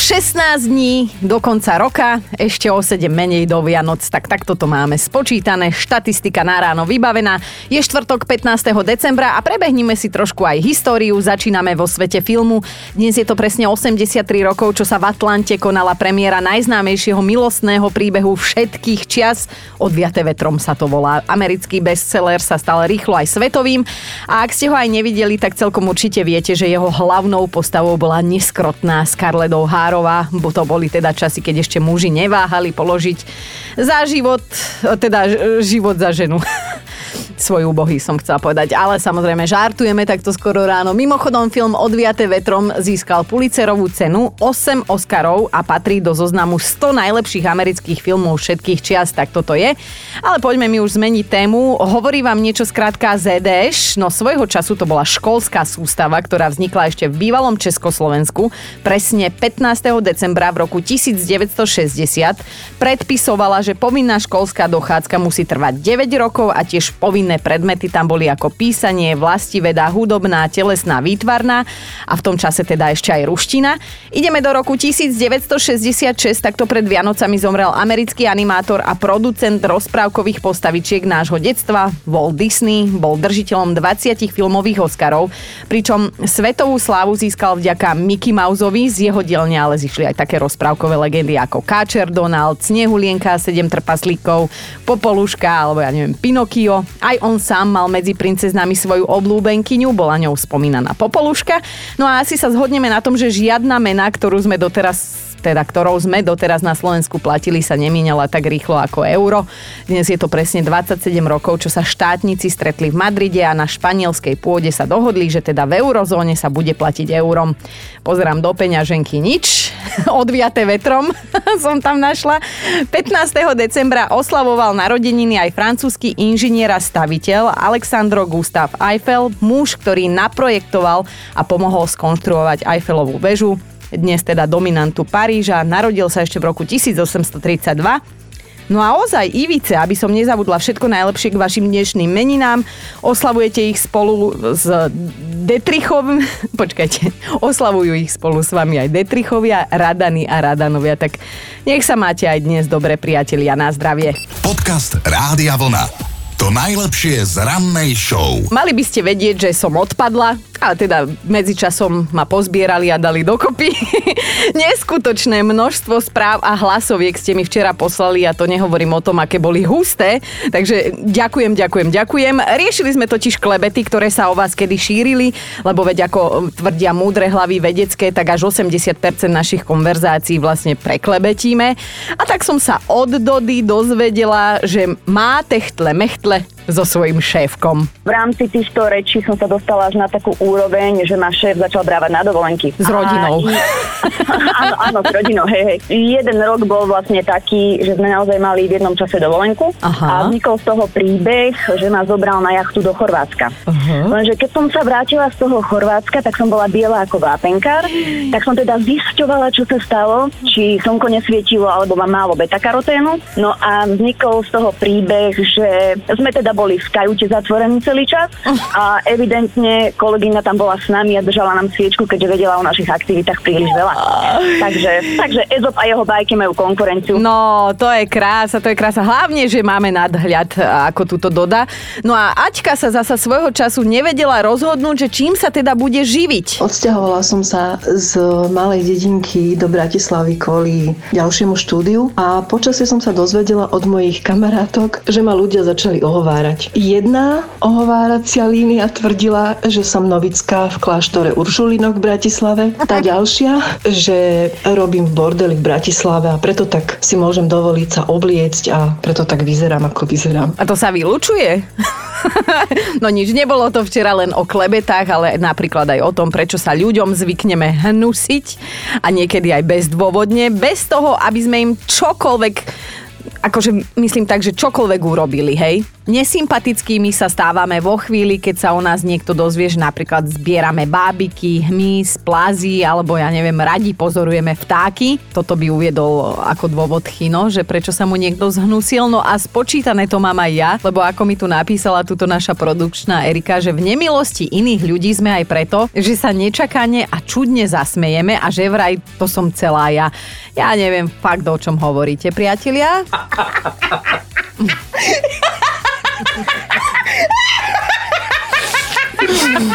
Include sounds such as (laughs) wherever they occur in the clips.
16 dní do konca roka, ešte o 7 menej do Vianoc, tak takto to máme spočítané, štatistika na ráno vybavená. Je štvrtok 15. decembra a prebehnime si trošku aj históriu, začíname vo svete filmu. Dnes je to presne 83 rokov, čo sa v Atlante konala premiéra najznámejšieho milostného príbehu všetkých čias. Odviate vetrom sa to volá. Americký bestseller sa stal rýchlo aj svetovým a ak ste ho aj nevideli, tak celkom určite viete, že jeho hlavnou postavou bola neskrotná Scarlett O'Hara Kolárová, bo to boli teda časy, keď ešte muži neváhali položiť za život, teda život za ženu. (laughs) svoj úbohý som chcela povedať, ale samozrejme žartujeme takto skoro ráno. Mimochodom film Odviate vetrom získal Pulitzerovú cenu, 8 Oscarov a patrí do zoznamu 100 najlepších amerických filmov všetkých čias, tak toto je. Ale poďme mi už zmeniť tému. Hovorí vám niečo skrátka ZDŠ, no svojho času to bola školská sústava, ktorá vznikla ešte v bývalom Československu, presne 15. decembra v roku 1960 predpisovala, že povinná školská dochádzka musí trvať 9 rokov a tiež povinné predmety tam boli ako písanie, vlastiveda, hudobná, telesná, výtvarná a v tom čase teda ešte aj ruština. Ideme do roku 1966, takto pred Vianocami zomrel americký animátor a producent rozprávkových postavičiek nášho detstva Walt Disney, bol držiteľom 20 filmových Oscarov, pričom svetovú slávu získal vďaka Mickey Mouseovi, z jeho dielne ale zišli aj také rozprávkové legendy ako Káčer Donald, Snehulienka, Sedem trpaslíkov, Popoluška alebo ja neviem, Pinokio. Aj on sám mal medzi princeznami svoju oblúbenkyňu, bola ňou spomínaná Popoluška. No a asi sa zhodneme na tom, že žiadna mena, ktorú sme doteraz teda ktorou sme doteraz na Slovensku platili, sa nemínala tak rýchlo ako euro. Dnes je to presne 27 rokov, čo sa štátnici stretli v Madride a na španielskej pôde sa dohodli, že teda v eurozóne sa bude platiť eurom. Pozerám do peňaženky nič, (laughs) odviate vetrom (laughs) som tam našla. 15. decembra oslavoval narodeniny aj francúzsky inžinier a staviteľ Alexandro Gustav Eiffel, muž, ktorý naprojektoval a pomohol skonštruovať Eiffelovú väžu dnes teda dominantu Paríža. Narodil sa ešte v roku 1832. No a ozaj Ivice, aby som nezabudla všetko najlepšie k vašim dnešným meninám, oslavujete ich spolu s Detrichom, (laughs) počkajte, oslavujú ich spolu s vami aj Detrichovia, Radany a Radanovia, tak nech sa máte aj dnes dobre priatelia na zdravie. Podcast Rádia Vlna. To najlepšie z rannej show. Mali by ste vedieť, že som odpadla, ale teda medzičasom ma pozbierali a dali dokopy. (laughs) Neskutočné množstvo správ a hlasoviek ste mi včera poslali a to nehovorím o tom, aké boli husté. Takže ďakujem, ďakujem, ďakujem. Riešili sme totiž klebety, ktoré sa o vás kedy šírili, lebo veď ako tvrdia múdre hlavy vedecké, tak až 80% našich konverzácií vlastne preklebetíme. A tak som sa od Dody dozvedela, že má techtle mechtle le so svojím šéfkom. V rámci týchto rečí som sa dostala až na takú úroveň, že ma šéf začal brávať na dovolenky. S rodinou. A, (laughs) áno, áno, s rodinou, hej, hej. Jeden rok bol vlastne taký, že sme naozaj mali v jednom čase dovolenku Aha. a vznikol z toho príbeh, že ma zobral na jachtu do Chorvátska. Uh-huh. Lenže keď som sa vrátila z toho Chorvátska, tak som bola biela ako vápenkár, tak som teda zisťovala, čo sa stalo, či slnko nesvietilo alebo mám málo beta-karoténu. No a vznikol z toho príbeh, že sme teda boli v kajute zatvorení celý čas a evidentne kolegyňa tam bola s nami a držala nám sviečku, keďže vedela o našich aktivitách príliš veľa. Takže, takže Ezop a jeho bajky majú konkurenciu. No, to je krása, to je krása. Hlavne, že máme nadhľad, ako túto doda. No a Aťka sa zasa svojho času nevedela rozhodnúť, že čím sa teda bude živiť. Odsťahovala som sa z malej dedinky do Bratislavy kvôli ďalšiemu štúdiu a počasie som sa dozvedela od mojich kamarátok, že ma ľudia začali ohovárať ohovárať. Jedna ohováracia línia tvrdila, že som novická v kláštore Uršulinok v Bratislave. Tá ďalšia, že robím v bordeli v Bratislave a preto tak si môžem dovoliť sa obliecť a preto tak vyzerám, ako vyzerám. A to sa vylučuje? (laughs) no nič, nebolo to včera len o klebetách, ale napríklad aj o tom, prečo sa ľuďom zvykneme hnusiť a niekedy aj bezdôvodne, bez toho, aby sme im čokoľvek akože myslím tak, že čokoľvek urobili, hej. Nesympatickými sa stávame vo chvíli, keď sa o nás niekto dozvie, že napríklad zbierame bábiky, hmyz, plazy, alebo ja neviem, radi pozorujeme vtáky. Toto by uviedol ako dôvod Chino, že prečo sa mu niekto zhnusil. No a spočítané to mám aj ja, lebo ako mi tu napísala túto naša produkčná Erika, že v nemilosti iných ľudí sme aj preto, že sa nečakane a čudne zasmejeme a že vraj to som celá ja. Ja neviem fakt, o čom hovoríte, priatelia. ハハハハ!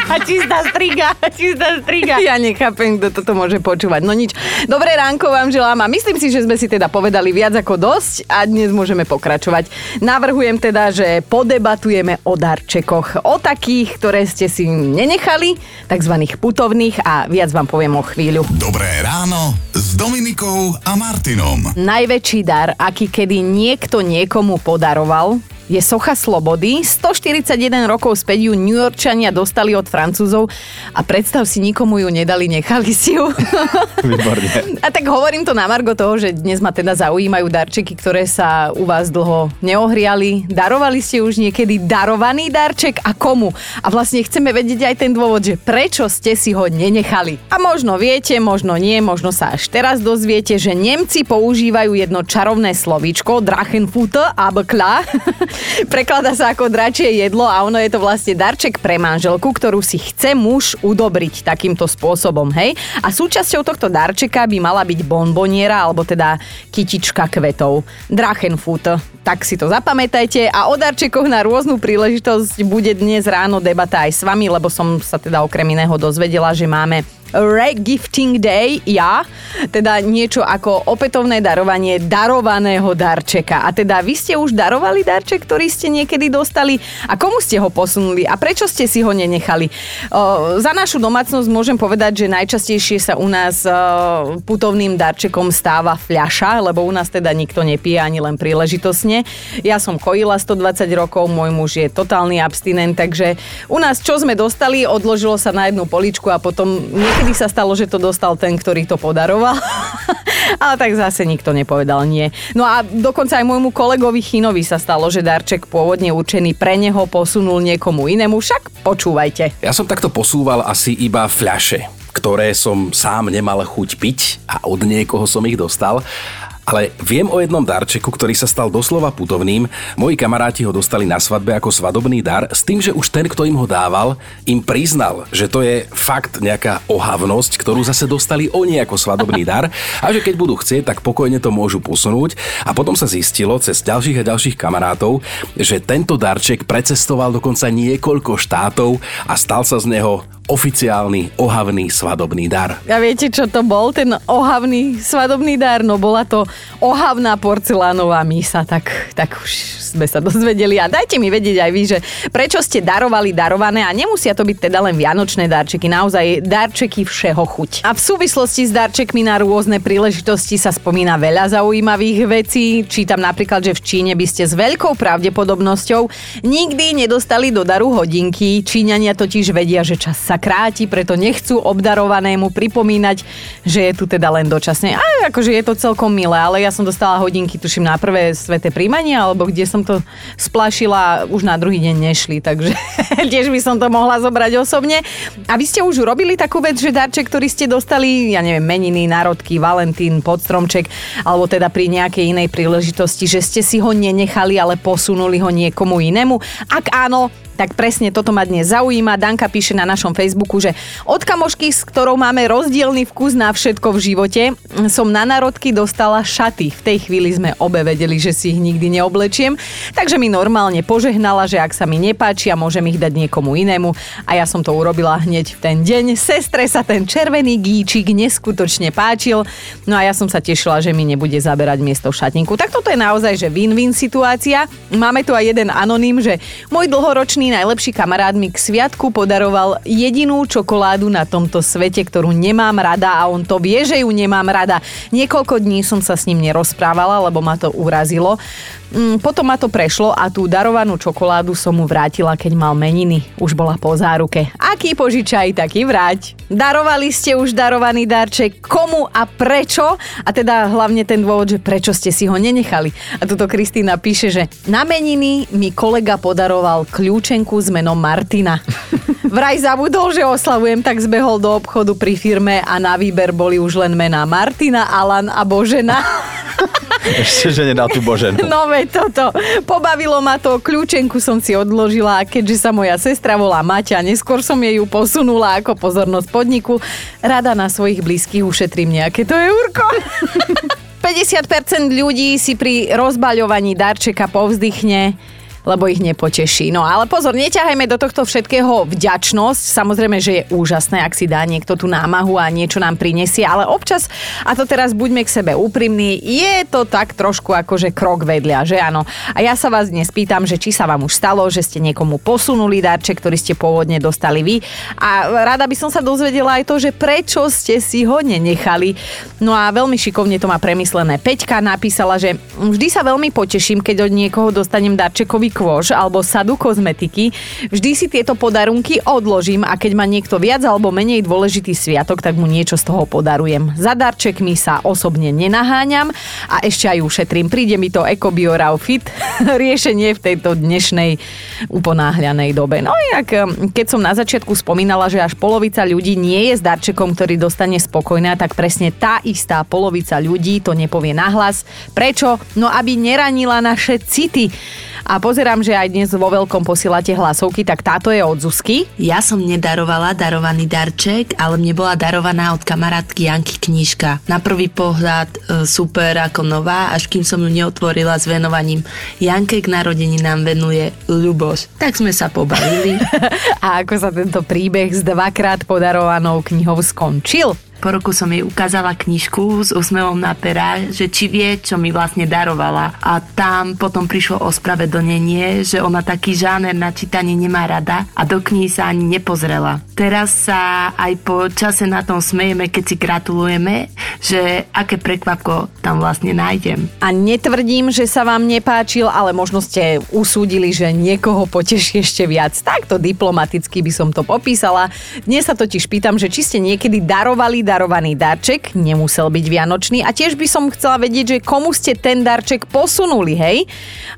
A čistá striga, čistá striga. Ja nechápem, kto toto môže počúvať. No nič. Dobré ránko vám želám a myslím si, že sme si teda povedali viac ako dosť a dnes môžeme pokračovať. Navrhujem teda, že podebatujeme o darčekoch. O takých, ktoré ste si nenechali, takzvaných putovných a viac vám poviem o chvíľu. Dobré ráno s Dominikou a Martinom. Najväčší dar, aký kedy niekto niekomu podaroval, je socha slobody. 141 rokov späť ju New Yorkčania dostali od Francúzov a predstav si, nikomu ju nedali, nechali si ju. (laughs) Výborne. A tak hovorím to na Margo toho, že dnes ma teda zaujímajú darčeky, ktoré sa u vás dlho neohriali. Darovali ste už niekedy darovaný darček a komu? A vlastne chceme vedieť aj ten dôvod, že prečo ste si ho nenechali. A možno viete, možno nie, možno sa až teraz dozviete, že Nemci používajú jedno čarovné slovíčko Drachenfutter, abkla, (laughs) Preklada sa ako dračie jedlo a ono je to vlastne darček pre manželku, ktorú si chce muž udobriť takýmto spôsobom, hej? A súčasťou tohto darčeka by mala byť bonboniera alebo teda kytička kvetov. Drachenfoot. Tak si to zapamätajte a o darčekoch na rôznu príležitosť bude dnes ráno debata aj s vami, lebo som sa teda okrem iného dozvedela, že máme Regifting Day, ja, teda niečo ako opätovné darovanie darovaného darčeka. A teda vy ste už darovali darček, ktorý ste niekedy dostali a komu ste ho posunuli a prečo ste si ho nenechali? O, za našu domácnosť môžem povedať, že najčastejšie sa u nás o, putovným darčekom stáva fľaša, lebo u nás teda nikto nepije ani len príležitosne. Ja som kojila 120 rokov, môj muž je totálny abstinent, takže u nás čo sme dostali, odložilo sa na jednu poličku a potom niekedy Niekedy sa stalo, že to dostal ten, ktorý to podaroval. (laughs) Ale tak zase nikto nepovedal nie. No a dokonca aj môjmu kolegovi Chinovi sa stalo, že darček pôvodne určený pre neho posunul niekomu inému. Však počúvajte. Ja som takto posúval asi iba fľaše ktoré som sám nemal chuť piť a od niekoho som ich dostal. Ale viem o jednom darčeku, ktorý sa stal doslova putovným. Moji kamaráti ho dostali na svadbe ako svadobný dar, s tým, že už ten, kto im ho dával, im priznal, že to je fakt nejaká ohavnosť, ktorú zase dostali oni ako svadobný dar a že keď budú chcieť, tak pokojne to môžu posunúť. A potom sa zistilo cez ďalších a ďalších kamarátov, že tento darček precestoval dokonca niekoľko štátov a stal sa z neho oficiálny ohavný svadobný dar. A viete, čo to bol, ten ohavný svadobný dar? No bola to ohavná porcelánová mísa, tak, tak už sme sa dozvedeli. A dajte mi vedieť aj vy, že prečo ste darovali darované a nemusia to byť teda len vianočné darčeky, naozaj darčeky všeho chuť. A v súvislosti s darčekmi na rôzne príležitosti sa spomína veľa zaujímavých vecí. Čítam napríklad, že v Číne by ste s veľkou pravdepodobnosťou nikdy nedostali do daru hodinky. Číňania totiž vedia, že čas sa sa kráti, preto nechcú obdarovanému pripomínať, že je tu teda len dočasne. A akože je to celkom milé, ale ja som dostala hodinky, tuším, na prvé sveté príjmanie, alebo kde som to splašila, už na druhý deň nešli, takže (laughs) tiež by som to mohla zobrať osobne. A vy ste už urobili takú vec, že darček, ktorý ste dostali, ja neviem, meniny, národky, Valentín, podstromček, alebo teda pri nejakej inej príležitosti, že ste si ho nenechali, ale posunuli ho niekomu inému? Ak áno, tak presne toto ma dnes zaujíma. Danka píše na našom Facebooku, že od kamošky, s ktorou máme rozdielny vkus na všetko v živote, som na národky dostala šaty. V tej chvíli sme obe vedeli, že si ich nikdy neoblečiem, takže mi normálne požehnala, že ak sa mi nepáčia, môžem ich dať niekomu inému a ja som to urobila hneď v ten deň. Sestre sa ten červený gíčik neskutočne páčil, no a ja som sa tešila, že mi nebude zaberať miesto v šatníku. Tak toto je naozaj, že win-win situácia. Máme tu aj jeden anonym, že môj dlhoročný Kristýny najlepší kamarát mi k sviatku podaroval jedinú čokoládu na tomto svete, ktorú nemám rada a on to vie, že ju nemám rada. Niekoľko dní som sa s ním nerozprávala, lebo ma to urazilo. Mm, potom ma to prešlo a tú darovanú čokoládu som mu vrátila, keď mal meniny. Už bola po záruke. Aký požičaj, taký vrať. Darovali ste už darovaný darček. Komu a prečo? A teda hlavne ten dôvod, že prečo ste si ho nenechali. A tuto Kristýna píše, že na meniny mi kolega podaroval kľúčenku s menom Martina. Vraj zabudol, že oslavujem, tak zbehol do obchodu pri firme a na výber boli už len mená Martina, Alan a Božena. Ešte, že nedal tú Boženu. No veď toto. Pobavilo ma to, kľúčenku som si odložila a keďže sa moja sestra volá Maťa, neskôr som jej ju posunula ako pozornosť podniku. Rada na svojich blízkych ušetrím nejaké to eurko. (laughs) 50% ľudí si pri rozbaľovaní darčeka povzdychne lebo ich nepoteší. No ale pozor, neťahajme do tohto všetkého vďačnosť. Samozrejme, že je úžasné, ak si dá niekto tú námahu a niečo nám prinesie, ale občas, a to teraz buďme k sebe úprimní, je to tak trošku akože krok vedľa, že áno. A ja sa vás dnes pýtam, že či sa vám už stalo, že ste niekomu posunuli darček, ktorý ste pôvodne dostali vy. A rada by som sa dozvedela aj to, že prečo ste si ho nenechali. No a veľmi šikovne to má premyslené. Peťka napísala, že vždy sa veľmi poteším, keď od niekoho dostanem darčekový kôž alebo sadu kozmetiky. Vždy si tieto podarunky odložím a keď má niekto viac alebo menej dôležitý sviatok, tak mu niečo z toho podarujem. Za darčekmi sa osobne nenaháňam a ešte aj ušetrím. Príde mi to EcoBio Fit (laughs) riešenie v tejto dnešnej uponáhľanej dobe. No jak keď som na začiatku spomínala, že až polovica ľudí nie je s darčekom, ktorý dostane spokojná, tak presne tá istá polovica ľudí to nepovie nahlas. Prečo? No aby neranila naše city. A pozerám, že aj dnes vo veľkom posielate hlasovky, tak táto je od Zuzky. Ja som nedarovala darovaný darček, ale mne bola darovaná od kamarátky Janky knižka. Na prvý pohľad e, super ako nová, až kým som ju neotvorila s venovaním. Janke k narodení nám venuje Ľuboš. Tak sme sa pobavili. (laughs) A ako sa tento príbeh s dvakrát podarovanou knihou skončil? Po roku som jej ukázala knižku s úsmevom na pera, že či vie, čo mi vlastne darovala. A tam potom prišlo ospravedlnenie, že ona taký žáner na čítanie nemá rada a do knihy sa ani nepozrela. Teraz sa aj po čase na tom smejeme, keď si gratulujeme, že aké prekvapko tam vlastne nájdem. A netvrdím, že sa vám nepáčil, ale možno ste usúdili, že niekoho poteší ešte viac. Takto diplomaticky by som to popísala. Dnes sa totiž pýtam, že či ste niekedy darovali darovaný darček, nemusel byť vianočný a tiež by som chcela vedieť, že komu ste ten darček posunuli, hej?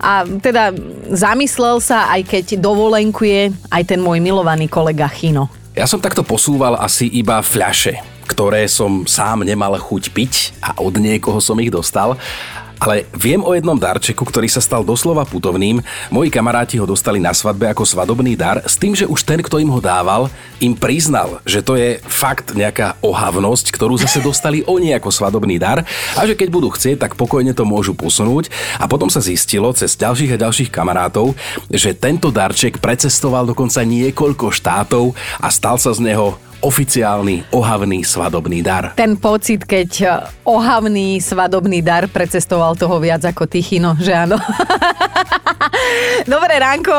A teda zamyslel sa, aj keď dovolenkuje aj ten môj milovaný kolega Chino. Ja som takto posúval asi iba fľaše, ktoré som sám nemal chuť piť a od niekoho som ich dostal. Ale viem o jednom darčeku, ktorý sa stal doslova putovným. Moji kamaráti ho dostali na svadbe ako svadobný dar, s tým, že už ten, kto im ho dával, im priznal, že to je fakt nejaká ohavnosť, ktorú zase dostali oni ako svadobný dar a že keď budú chcieť, tak pokojne to môžu posunúť. A potom sa zistilo cez ďalších a ďalších kamarátov, že tento darček precestoval dokonca niekoľko štátov a stal sa z neho oficiálny ohavný svadobný dar. Ten pocit, keď e, ohavný svadobný dar precestoval toho viac ako Tichino, že áno? (laughs) Dobré ránko,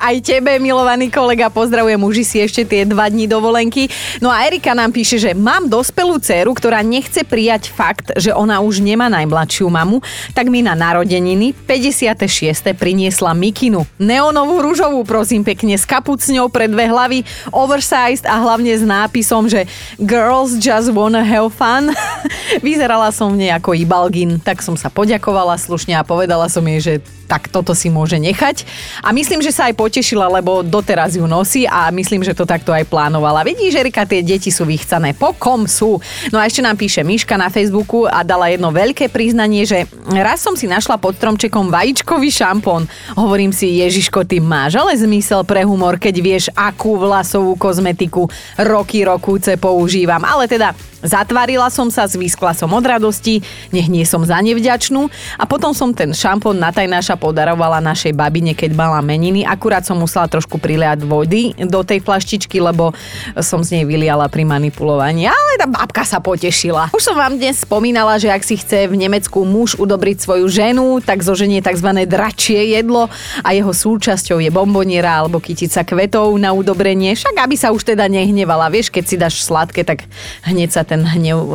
aj tebe, milovaný kolega, pozdravujem, uži si ešte tie dva dní dovolenky. No a Erika nám píše, že mám dospelú dceru, ktorá nechce prijať fakt, že ona už nemá najmladšiu mamu, tak mi na narodeniny 56. priniesla mikinu. Neonovú rúžovú, prosím pekne, s kapucňou pre dve hlavy, oversized a hlavne s nápisom, že Girls just wanna have fun. (laughs) Vyzerala som v nej ako Ibalgin, tak som sa poďakovala slušne a povedala som jej, že tak toto si môže nechať. A myslím, že sa aj potešila, lebo doteraz ju nosí a myslím, že to takto aj plánovala. Vidíš, Erika, tie deti sú vychcané. Po kom sú? No a ešte nám píše Miška na Facebooku a dala jedno veľké priznanie, že raz som si našla pod stromčekom vajíčkový šampón. Hovorím si, Ježiško, ty máš ale zmysel pre humor, keď vieš, akú vlasovú kozmetiku roky rokúce používam. Ale teda Zatvarila som sa, zvískla som od radosti, nech nie som za nevďačnú a potom som ten šampón na tajnáša podarovala našej babine, keď mala meniny. Akurát som musela trošku priliať vody do tej flaštičky, lebo som z nej vyliala pri manipulovaní. Ale tá babka sa potešila. Už som vám dnes spomínala, že ak si chce v Nemecku muž udobriť svoju ženu, tak zoženie tzv. dračie jedlo a jeho súčasťou je bomboniera alebo kytica kvetov na udobrenie. Však aby sa už teda nehnevala. Vieš, keď si dáš sladké, tak hneď sa ten hnev e,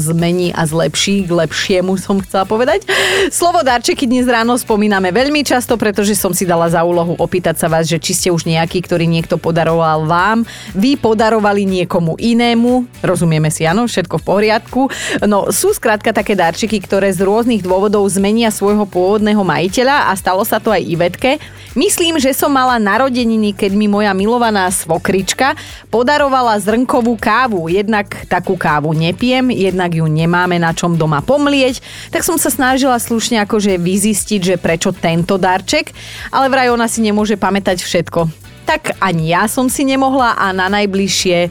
zmení a zlepší k lepšiemu, som chcela povedať. Slovo darčeky dnes ráno spomíname veľmi často, pretože som si dala za úlohu opýtať sa vás, že či ste už nejaký, ktorý niekto podaroval vám, vy podarovali niekomu inému, rozumieme si, áno, všetko v poriadku. No sú skrátka také darčeky, ktoré z rôznych dôvodov zmenia svojho pôvodného majiteľa a stalo sa to aj Ivetke. Myslím, že som mala narodeniny, keď mi moja milovaná svokrička podarovala zrnkovú kávu. Jednak takú kávu nepijem, jednak ju nemáme na čom doma pomlieť, tak som sa snažila slušne akože vyzistiť, že prečo tento darček, ale vraj ona si nemôže pamätať všetko tak ani ja som si nemohla a na najbližšie e,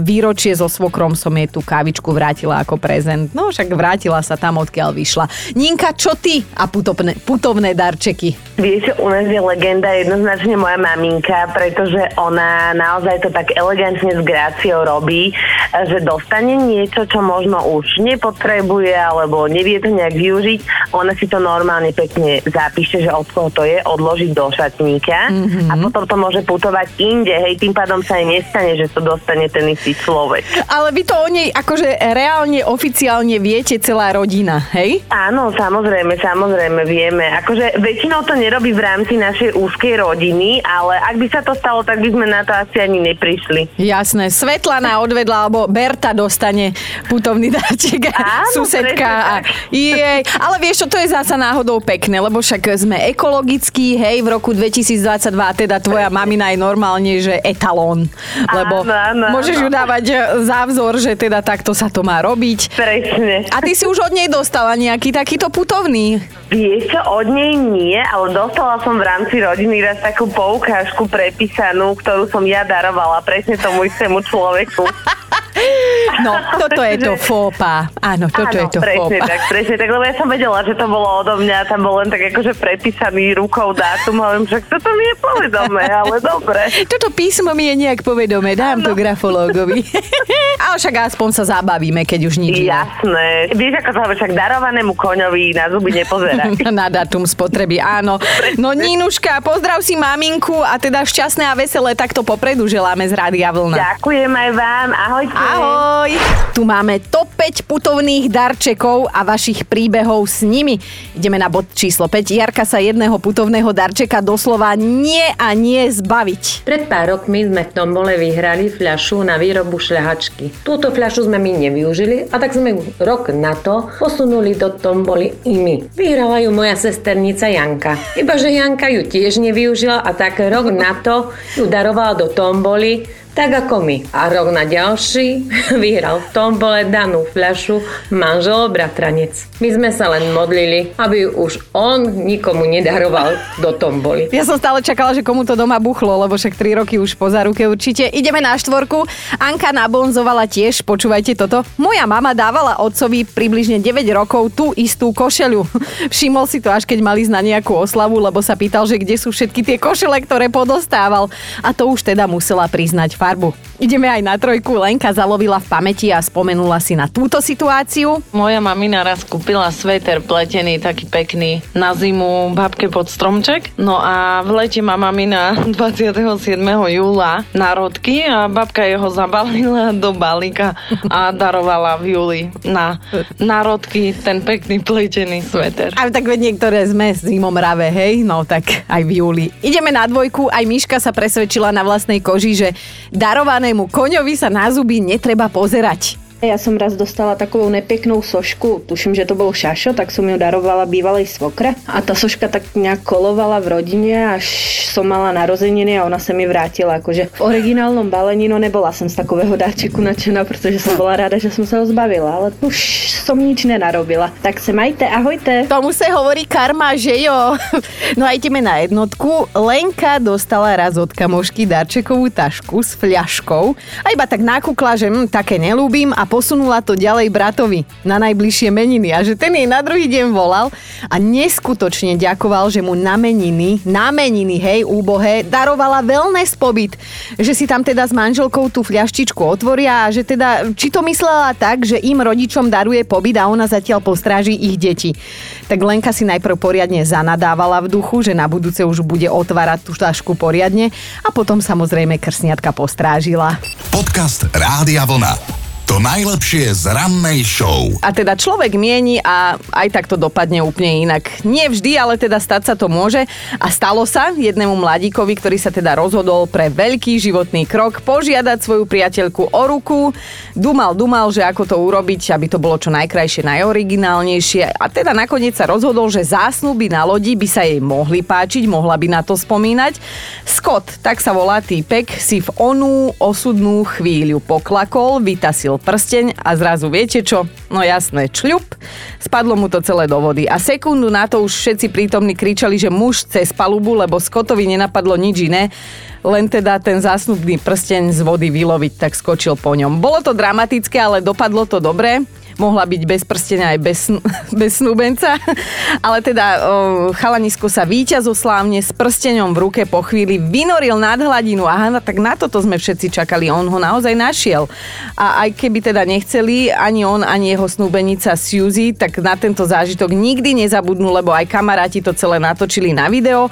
výročie so svokrom som jej tú kávičku vrátila ako prezent. No však vrátila sa tam, odkiaľ vyšla. Ninka, čo ty a putovné, putovné darčeky? Vieš, u nás je legenda jednoznačne moja maminka, pretože ona naozaj to tak elegantne s gráciou robí, že dostane niečo, čo možno už nepotrebuje alebo nevie to nejak využiť. Ona si to normálne pekne zapíše, že od koho to je, odložiť do šatníka mm-hmm. a potom to môže putovať inde, hej, tým pádom sa aj nestane, že to dostane ten istý človek. Ale vy to o nej akože reálne, oficiálne viete celá rodina, hej? Áno, samozrejme, samozrejme vieme. Akože väčšinou to nerobí v rámci našej úzkej rodiny, ale ak by sa to stalo, tak by sme na to asi ani neprišli. Jasné, Svetlana odvedla, alebo Berta dostane putovný dáček a susedka. A, jej, ale vieš čo, to je zasa náhodou pekné, lebo však sme ekologickí, hej, v roku 2022, teda tvoja mami mamina je normálne, že etalón. Lebo áno, áno, môžeš ju dávať za vzor, že teda takto sa to má robiť. Presne. A ty si už od nej dostala nejaký takýto putovný? Vieš čo, od nej nie, ale dostala som v rámci rodiny raz takú poukážku prepísanú, ktorú som ja darovala presne tomu istému človeku. (laughs) No, (laughs) toto je to fópa. Áno, toto Áno, je to presne fópa. tak, presne tak, lebo ja som vedela, že to bolo odo mňa, tam bol len tak akože predpísaný rukou dátum, hovorím, však toto mi je povedomé, ale dobre. Toto písmo mi je nejak povedomé, dám ano. to grafológovi. (laughs) ale však aspoň sa zabavíme, keď už nič Jasné. Vieš, ako sa však darovanému koňovi na zuby nepozerať. (laughs) na datum spotreby, áno. No Nínuška, pozdrav si maminku a teda šťastné a veselé takto popredu želáme z Rádia Vlna. Ďakujem aj vám, ahojte. Ahoj! Tu máme top 5 putovných darčekov a vašich príbehov s nimi. Ideme na bod číslo 5. Jarka sa jedného putovného darčeka doslova nie a nie zbaviť. Pred pár rokmi sme v tombole vyhrali fľašu na výrobu šľahačky. Túto fľašu sme my nevyužili a tak sme ju rok na to posunuli do tomboly i my. Vyhrala ju moja sesternica Janka. Ibaže Janka ju tiež nevyužila a tak rok na to ju darovala do tomboly tak ako my. A rok na ďalší (laughs) vyhral v tombole danú fľašu manžel bratranec. My sme sa len modlili, aby už on nikomu nedaroval do tomboly. Ja som stále čakala, že komu to doma buchlo, lebo však 3 roky už po záruke určite. Ideme na štvorku. Anka nabonzovala tiež, počúvajte toto. Moja mama dávala otcovi približne 9 rokov tú istú košeľu. (laughs) Všimol si to až keď mali na nejakú oslavu, lebo sa pýtal, že kde sú všetky tie košele, ktoré podostával. A to už teda musela priznať farbu. Ideme aj na trojku. Lenka zalovila v pamäti a spomenula si na túto situáciu. Moja mamina raz kúpila sveter pletený, taký pekný, na zimu babke pod stromček. No a v lete má mamina (laughs) 27. júla národky a babka jeho zabalila do balíka a darovala v júli na národky ten pekný pletený sveter. A tak veď niektoré sme zimom rave, hej? No tak aj v júli. Ideme na dvojku. Aj Miška sa presvedčila na vlastnej koži, že darovanému koňovi sa na zuby netreba pozerať. Ja som raz dostala takovou nepeknou sošku, tuším, že to bol šašo, tak som ju darovala bývalej svokre. A tá soška tak nejak kolovala v rodine, až som mala narozeniny a ona sa mi vrátila. Akože v originálnom balení, no nebola som z takového dáčeku nadšená, pretože som bola rada, že som sa ho zbavila, ale už som nič nenarobila. Tak se majte, ahojte. Tomu sa hovorí karma, že jo. No a ideme na jednotku. Lenka dostala raz od kamošky darčekovú tašku s fľaškou a iba tak nakúkla, že hm, také nelúbim a posunula to ďalej bratovi na najbližšie meniny a že ten jej na druhý deň volal a neskutočne ďakoval, že mu na meniny, na meniny, hej, úbohé, darovala wellness pobyt. Že si tam teda s manželkou tú fľaštičku otvoria a že teda, či to myslela tak, že im rodičom daruje pobyt a ona zatiaľ postráži ich deti. Tak Lenka si najprv poriadne zanadávala v duchu, že na budúce už bude otvárať tú fľašku poriadne a potom samozrejme krsniatka postrážila. Podcast Rádia Vlna. To najlepšie z rannej show. A teda človek mieni a aj tak to dopadne úplne inak. Nie vždy, ale teda stať sa to môže. A stalo sa jednému mladíkovi, ktorý sa teda rozhodol pre veľký životný krok požiadať svoju priateľku o ruku. Dumal, dumal, že ako to urobiť, aby to bolo čo najkrajšie, najoriginálnejšie. A teda nakoniec sa rozhodol, že zásnuby na lodi by sa jej mohli páčiť, mohla by na to spomínať. Scott, tak sa volá týpek, si v onú osudnú chvíľu poklakol, vytasil prsteň a zrazu viete čo? No jasné, čľup, spadlo mu to celé do vody. A sekundu na to už všetci prítomní kričali, že muž cez palubu, lebo Scottovi nenapadlo nič iné, len teda ten zásnubný prsteň z vody vyloviť, tak skočil po ňom. Bolo to dramatické, ale dopadlo to dobre mohla byť bez prstenia aj bez, (laughs) bez snúbenca. Ale teda chalanisko sa víťazoslávne s prsteňom v ruke po chvíli vynoril nad hladinu. Aha, tak na toto sme všetci čakali. On ho naozaj našiel. A aj keby teda nechceli ani on, ani jeho snúbenica Suzy, tak na tento zážitok nikdy nezabudnú, lebo aj kamaráti to celé natočili na video.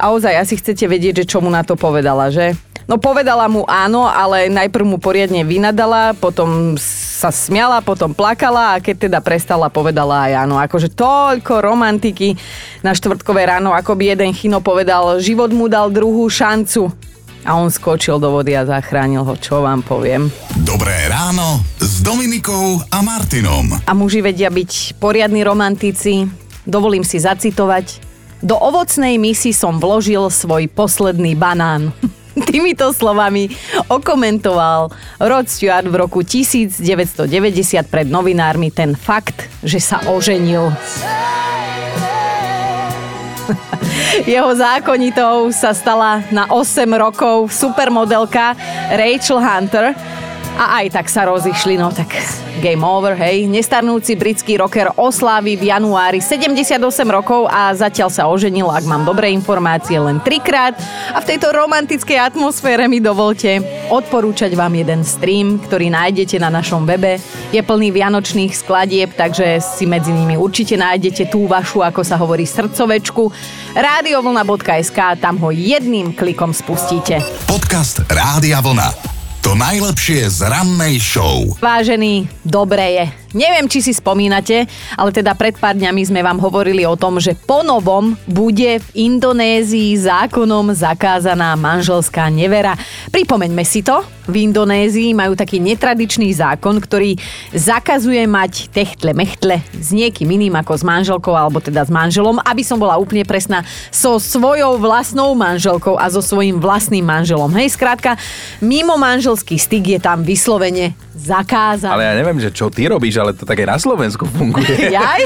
A ozaj asi chcete vedieť, že čo mu na to povedala, že? No povedala mu áno, ale najprv mu poriadne vynadala, potom sa smiala, potom plakala a keď teda prestala, povedala aj áno. Akože toľko romantiky na štvrtkové ráno, ako by jeden chino povedal, život mu dal druhú šancu. A on skočil do vody a zachránil ho, čo vám poviem. Dobré ráno s Dominikou a Martinom. A muži vedia byť poriadni romantici. Dovolím si zacitovať. Do ovocnej misy som vložil svoj posledný banán. (laughs) (laughs) Týmito slovami okomentoval Rod Stewart v roku 1990 pred novinármi ten fakt, že sa oženil. (laughs) Jeho zákonitou sa stala na 8 rokov supermodelka Rachel Hunter a aj tak sa rozišli, no tak game over, hej. Nestarnúci britský rocker oslávi v januári 78 rokov a zatiaľ sa oženil, ak mám dobré informácie, len trikrát. A v tejto romantickej atmosfére mi dovolte odporúčať vám jeden stream, ktorý nájdete na našom webe. Je plný vianočných skladieb, takže si medzi nimi určite nájdete tú vašu, ako sa hovorí, srdcovečku. Radiovlna.sk, tam ho jedným klikom spustíte. Podcast Rádia Vlna. To najlepšie z rannej show. Vážený, dobré je. Neviem, či si spomínate, ale teda pred pár dňami sme vám hovorili o tom, že ponovom bude v Indonézii zákonom zakázaná manželská nevera. Pripomeňme si to, v Indonézii majú taký netradičný zákon, ktorý zakazuje mať techtle mechtle s niekým iným ako s manželkou alebo teda s manželom, aby som bola úplne presná, so svojou vlastnou manželkou a so svojím vlastným manželom. Hej, skrátka, mimo manželský styk je tam vyslovene zakázaný. Ale ja neviem, že čo ty robíš, ale to tak aj na Slovensku funguje. Jaj?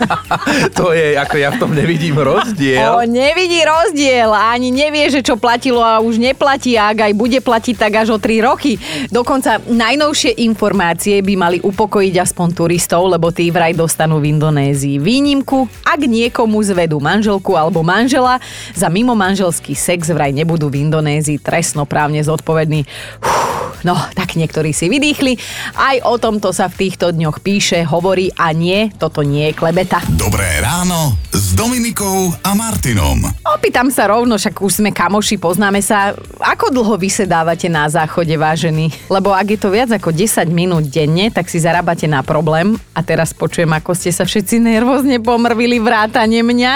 (laughs) to je, ako ja v tom nevidím rozdiel. O, nevidí rozdiel a ani nevie, že čo platilo a už neplatí a ak aj bude platiť, tak až o 3 roky. Dokonca najnovšie informácie by mali upokojiť aspoň turistov, lebo tí vraj dostanú v Indonézii výnimku. Ak niekomu zvedú manželku alebo manžela, za mimo manželský sex vraj nebudú v Indonézii trestnoprávne zodpovední. (sighs) Whew. No, tak niektorí si vydýchli. Aj o tomto sa v týchto dňoch píše, hovorí a nie, toto nie je klebeta. Dobré ráno s Dominikou a Martinom. Opýtam sa rovno, však už sme kamoši, poznáme sa. Ako dlho vysedávate na záchode, vážený? Lebo ak je to viac ako 10 minút denne, tak si zarábate na problém. A teraz počujem, ako ste sa všetci nervózne pomrvili vrátane mňa.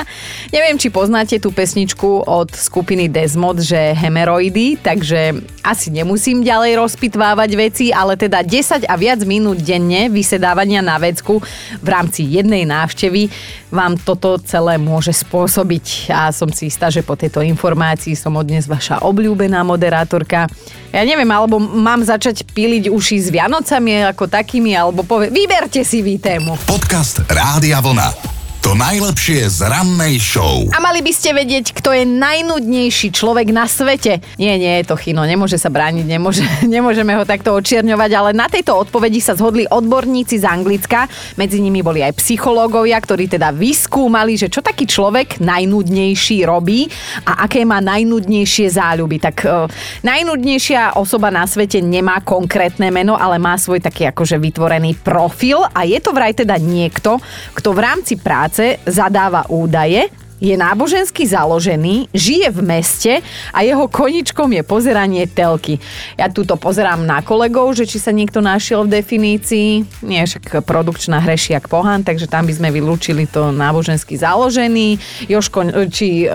Neviem, či poznáte tú pesničku od skupiny Desmod, že hemeroidy, takže asi nemusím ďalej rozpitvávať veci, ale teda 10 a viac minút denne vysedávania na vecku v rámci jednej návštevy vám toto celé môže spôsobiť. A som si istá, že po tejto informácii som od dnes vaša obľúbená moderátorka. Ja neviem, alebo mám začať píliť uši s Vianocami ako takými, alebo povie, vyberte si vy tému. Podcast Rádia Vlna. To najlepšie z rannej show. A mali by ste vedieť, kto je najnudnejší človek na svete. Nie, nie je to chino, nemôže sa brániť, nemôže, (laughs) nemôžeme ho takto očierňovať, ale na tejto odpovedi sa zhodli odborníci z Anglicka. Medzi nimi boli aj psychológovia, ktorí teda vyskúmali, že čo taký človek najnudnejší robí a aké má najnudnejšie záľuby. Tak uh, najnudnejšia osoba na svete nemá konkrétne meno, ale má svoj taký akože vytvorený profil a je to vraj teda niekto, kto v rámci práce práce, zadáva údaje, je nábožensky založený, žije v meste a jeho koničkom je pozeranie telky. Ja túto pozerám na kolegov, že či sa niekto našiel v definícii. Nie, však produkčná hreši jak pohan, takže tam by sme vylúčili to nábožensky založený. Joško, či,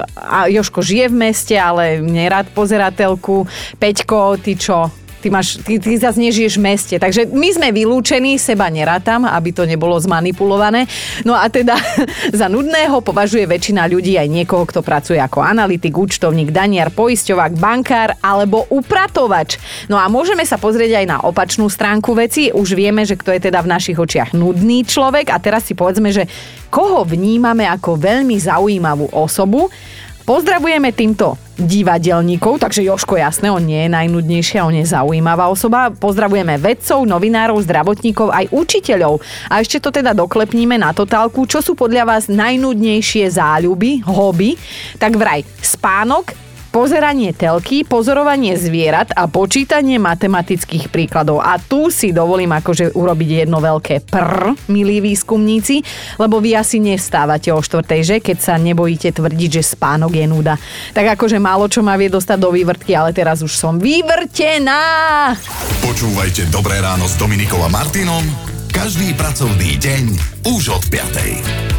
Joško žije v meste, ale nerad pozera telku. Peťko, ty čo? Ty, máš, ty, ty zase nežiješ v meste. Takže my sme vylúčení, seba nerátam, aby to nebolo zmanipulované. No a teda (laughs) za nudného považuje väčšina ľudí aj niekoho, kto pracuje ako analytik, účtovník, daniar, poisťovák, bankár alebo upratovač. No a môžeme sa pozrieť aj na opačnú stránku veci. Už vieme, že kto je teda v našich očiach nudný človek a teraz si povedzme, že koho vnímame ako veľmi zaujímavú osobu Pozdravujeme týmto divadelníkov, takže Joško jasné, on nie je najnudnejšia, on je zaujímavá osoba. Pozdravujeme vedcov, novinárov, zdravotníkov, aj učiteľov. A ešte to teda doklepníme na totálku, čo sú podľa vás najnudnejšie záľuby, hobby. Tak vraj, spánok, pozeranie telky, pozorovanie zvierat a počítanie matematických príkladov. A tu si dovolím akože urobiť jedno veľké pr, milí výskumníci, lebo vy asi nestávate o štvrtej, že keď sa nebojíte tvrdiť, že spánok je nuda. Tak akože málo čo ma vie dostať do vývrtky, ale teraz už som vyvrtená. Počúvajte Dobré ráno s Dominikom a Martinom každý pracovný deň už od 5.